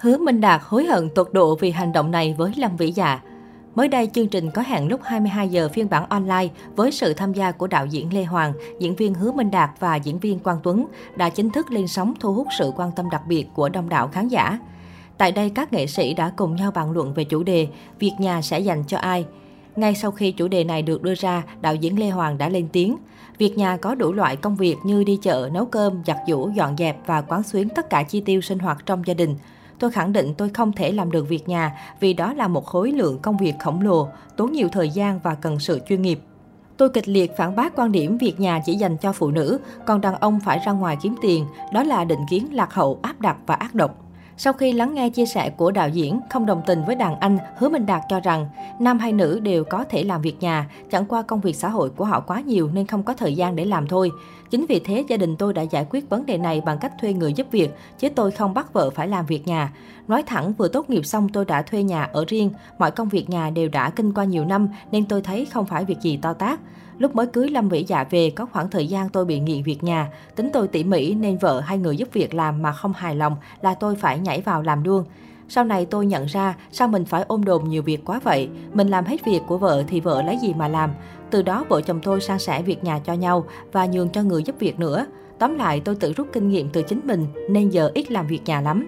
Hứa Minh Đạt hối hận tột độ vì hành động này với Lâm Vĩ Dạ. Mới đây, chương trình có hẹn lúc 22 giờ phiên bản online với sự tham gia của đạo diễn Lê Hoàng, diễn viên Hứa Minh Đạt và diễn viên Quang Tuấn đã chính thức lên sóng thu hút sự quan tâm đặc biệt của đông đảo khán giả. Tại đây, các nghệ sĩ đã cùng nhau bàn luận về chủ đề Việc nhà sẽ dành cho ai. Ngay sau khi chủ đề này được đưa ra, đạo diễn Lê Hoàng đã lên tiếng. Việc nhà có đủ loại công việc như đi chợ, nấu cơm, giặt giũ, dọn dẹp và quán xuyến tất cả chi tiêu sinh hoạt trong gia đình. Tôi khẳng định tôi không thể làm được việc nhà vì đó là một khối lượng công việc khổng lồ, tốn nhiều thời gian và cần sự chuyên nghiệp. Tôi kịch liệt phản bác quan điểm việc nhà chỉ dành cho phụ nữ, còn đàn ông phải ra ngoài kiếm tiền, đó là định kiến lạc hậu, áp đặt và ác độc. Sau khi lắng nghe chia sẻ của đạo diễn, không đồng tình với đàn anh, Hứa Minh Đạt cho rằng nam hay nữ đều có thể làm việc nhà, chẳng qua công việc xã hội của họ quá nhiều nên không có thời gian để làm thôi. Chính vì thế gia đình tôi đã giải quyết vấn đề này bằng cách thuê người giúp việc, chứ tôi không bắt vợ phải làm việc nhà. Nói thẳng, vừa tốt nghiệp xong tôi đã thuê nhà ở riêng, mọi công việc nhà đều đã kinh qua nhiều năm nên tôi thấy không phải việc gì to tác. Lúc mới cưới Lâm Vĩ Dạ về, có khoảng thời gian tôi bị nghiện việc nhà. Tính tôi tỉ mỉ nên vợ hay người giúp việc làm mà không hài lòng là tôi phải nhảy vào làm luôn. Sau này tôi nhận ra sao mình phải ôm đồm nhiều việc quá vậy. Mình làm hết việc của vợ thì vợ lấy gì mà làm. Từ đó vợ chồng tôi san sẻ việc nhà cho nhau và nhường cho người giúp việc nữa. Tóm lại tôi tự rút kinh nghiệm từ chính mình nên giờ ít làm việc nhà lắm.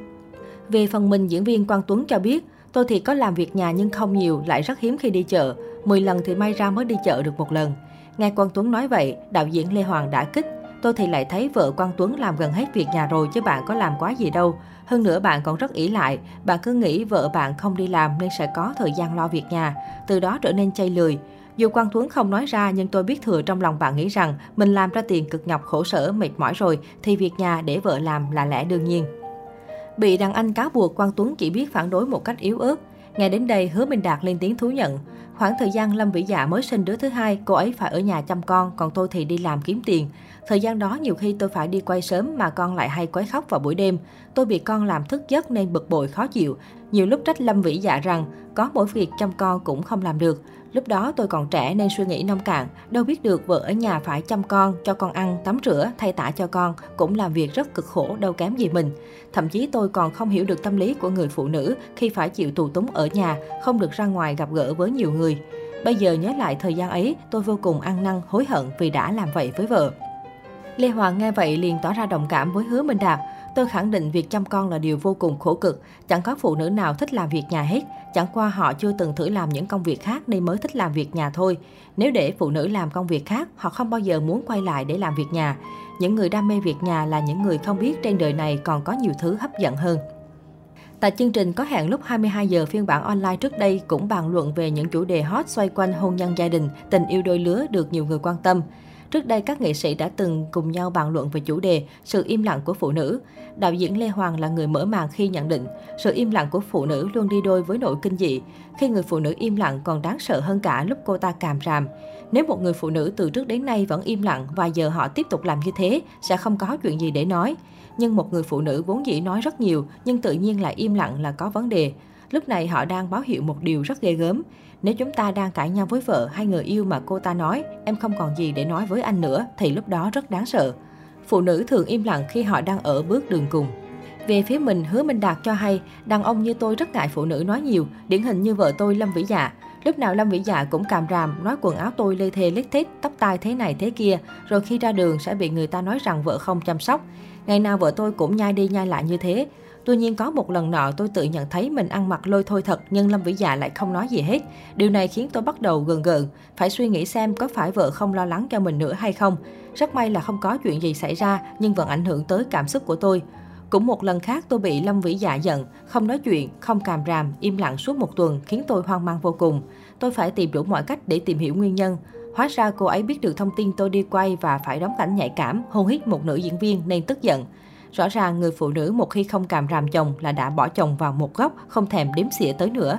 Về phần mình, diễn viên Quang Tuấn cho biết, tôi thì có làm việc nhà nhưng không nhiều, lại rất hiếm khi đi chợ. 10 lần thì may ra mới đi chợ được một lần. Nghe Quang Tuấn nói vậy, đạo diễn Lê Hoàng đã kích. Tôi thì lại thấy vợ Quang Tuấn làm gần hết việc nhà rồi chứ bạn có làm quá gì đâu. Hơn nữa bạn còn rất ỷ lại, bạn cứ nghĩ vợ bạn không đi làm nên sẽ có thời gian lo việc nhà, từ đó trở nên chay lười. Dù Quang Tuấn không nói ra nhưng tôi biết thừa trong lòng bạn nghĩ rằng mình làm ra tiền cực nhọc khổ sở mệt mỏi rồi thì việc nhà để vợ làm là lẽ đương nhiên. Bị đàn anh cáo buộc Quang Tuấn chỉ biết phản đối một cách yếu ớt. Nghe đến đây, Hứa Minh Đạt lên tiếng thú nhận. Khoảng thời gian Lâm Vĩ Dạ mới sinh đứa thứ hai, cô ấy phải ở nhà chăm con, còn tôi thì đi làm kiếm tiền. Thời gian đó nhiều khi tôi phải đi quay sớm mà con lại hay quấy khóc vào buổi đêm. Tôi bị con làm thức giấc nên bực bội khó chịu. Nhiều lúc trách Lâm Vĩ Dạ rằng có mỗi việc chăm con cũng không làm được. Lúc đó tôi còn trẻ nên suy nghĩ nông cạn, đâu biết được vợ ở nhà phải chăm con, cho con ăn, tắm rửa, thay tả cho con, cũng làm việc rất cực khổ, đâu kém gì mình. Thậm chí tôi còn không hiểu được tâm lý của người phụ nữ khi phải chịu tù túng ở nhà, không được ra ngoài gặp gỡ với nhiều người. Bây giờ nhớ lại thời gian ấy, tôi vô cùng ăn năn, hối hận vì đã làm vậy với vợ. Lê Hoàng nghe vậy liền tỏ ra đồng cảm với Hứa Minh Đạt. Tôi khẳng định việc chăm con là điều vô cùng khổ cực. Chẳng có phụ nữ nào thích làm việc nhà hết. Chẳng qua họ chưa từng thử làm những công việc khác nên mới thích làm việc nhà thôi. Nếu để phụ nữ làm công việc khác, họ không bao giờ muốn quay lại để làm việc nhà. Những người đam mê việc nhà là những người không biết trên đời này còn có nhiều thứ hấp dẫn hơn. Tại chương trình có hẹn lúc 22 giờ phiên bản online trước đây cũng bàn luận về những chủ đề hot xoay quanh hôn nhân gia đình, tình yêu đôi lứa được nhiều người quan tâm. Trước đây, các nghệ sĩ đã từng cùng nhau bàn luận về chủ đề sự im lặng của phụ nữ. Đạo diễn Lê Hoàng là người mở màn khi nhận định sự im lặng của phụ nữ luôn đi đôi với nỗi kinh dị. Khi người phụ nữ im lặng còn đáng sợ hơn cả lúc cô ta càm ràm. Nếu một người phụ nữ từ trước đến nay vẫn im lặng và giờ họ tiếp tục làm như thế, sẽ không có chuyện gì để nói. Nhưng một người phụ nữ vốn dĩ nói rất nhiều, nhưng tự nhiên lại im lặng là có vấn đề. Lúc này họ đang báo hiệu một điều rất ghê gớm. Nếu chúng ta đang cãi nhau với vợ hay người yêu mà cô ta nói em không còn gì để nói với anh nữa thì lúc đó rất đáng sợ. Phụ nữ thường im lặng khi họ đang ở bước đường cùng. Về phía mình, Hứa Minh Đạt cho hay, đàn ông như tôi rất ngại phụ nữ nói nhiều, điển hình như vợ tôi Lâm Vĩ Dạ. Lúc nào Lâm Vĩ Dạ cũng càm ràm, nói quần áo tôi lê thê lít thít, tóc tai thế này thế kia, rồi khi ra đường sẽ bị người ta nói rằng vợ không chăm sóc. Ngày nào vợ tôi cũng nhai đi nhai lại như thế. Tuy nhiên có một lần nọ tôi tự nhận thấy mình ăn mặc lôi thôi thật nhưng Lâm Vĩ Dạ lại không nói gì hết. Điều này khiến tôi bắt đầu gần gợn, phải suy nghĩ xem có phải vợ không lo lắng cho mình nữa hay không. Rất may là không có chuyện gì xảy ra nhưng vẫn ảnh hưởng tới cảm xúc của tôi. Cũng một lần khác tôi bị Lâm Vĩ Dạ giận, không nói chuyện, không càm ràm, im lặng suốt một tuần khiến tôi hoang mang vô cùng. Tôi phải tìm đủ mọi cách để tìm hiểu nguyên nhân. Hóa ra cô ấy biết được thông tin tôi đi quay và phải đóng cảnh nhạy cảm, hôn hít một nữ diễn viên nên tức giận. Rõ ràng người phụ nữ một khi không càm ràm chồng là đã bỏ chồng vào một góc, không thèm đếm xỉa tới nữa.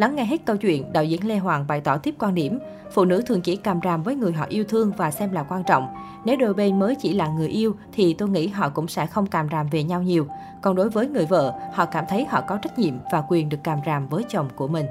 Lắng nghe hết câu chuyện, đạo diễn Lê Hoàng bày tỏ tiếp quan điểm, phụ nữ thường chỉ càm ràm với người họ yêu thương và xem là quan trọng. Nếu đôi bên mới chỉ là người yêu thì tôi nghĩ họ cũng sẽ không càm ràm về nhau nhiều. Còn đối với người vợ, họ cảm thấy họ có trách nhiệm và quyền được càm ràm với chồng của mình.